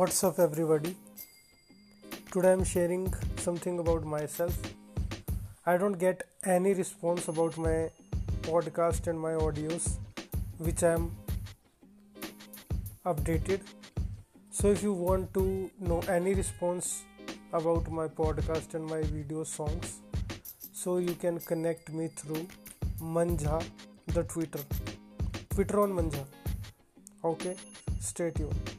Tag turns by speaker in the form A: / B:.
A: What's up, everybody? Today I'm sharing something about myself. I don't get any response about my podcast and my audios, which I'm updated. So, if you want to know any response about my podcast and my video songs, so you can connect me through Manjha, the Twitter. Twitter on Manjha. Okay, stay tuned.